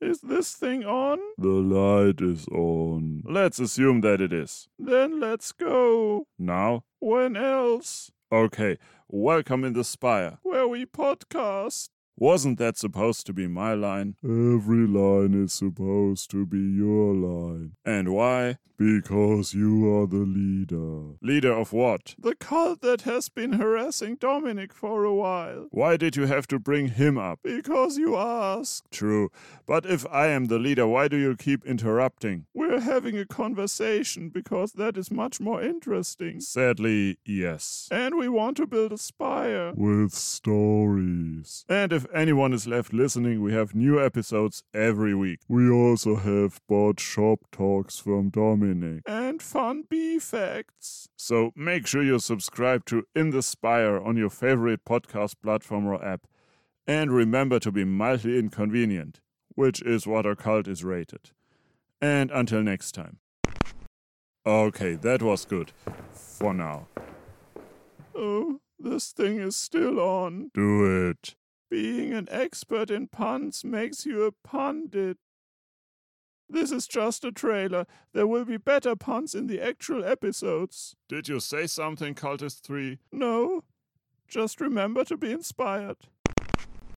Is this thing on? The light is on. Let's assume that it is. Then let's go. Now? When else? Okay, welcome in the spire. Where we podcast. Wasn't that supposed to be my line? Every line is supposed to be your line. And why? Because you are the leader. Leader of what? The cult that has been harassing Dominic for a while. Why did you have to bring him up? Because you asked. True. But if I am the leader, why do you keep interrupting? We're having a conversation because that is much more interesting. Sadly, yes. And we want to build a spire. With stories. And if anyone is left listening, we have new episodes every week. We also have bought shop talks from Dominic. And fun bee facts. So make sure you subscribe to In the Spire on your favorite podcast platform or app. And remember to be mildly inconvenient, which is what our cult is rated. And until next time. Okay, that was good. For now. Oh, this thing is still on. Do it. Being an expert in puns makes you a pundit. This is just a trailer. There will be better puns in the actual episodes. Did you say something, Cultist 3? No. Just remember to be inspired.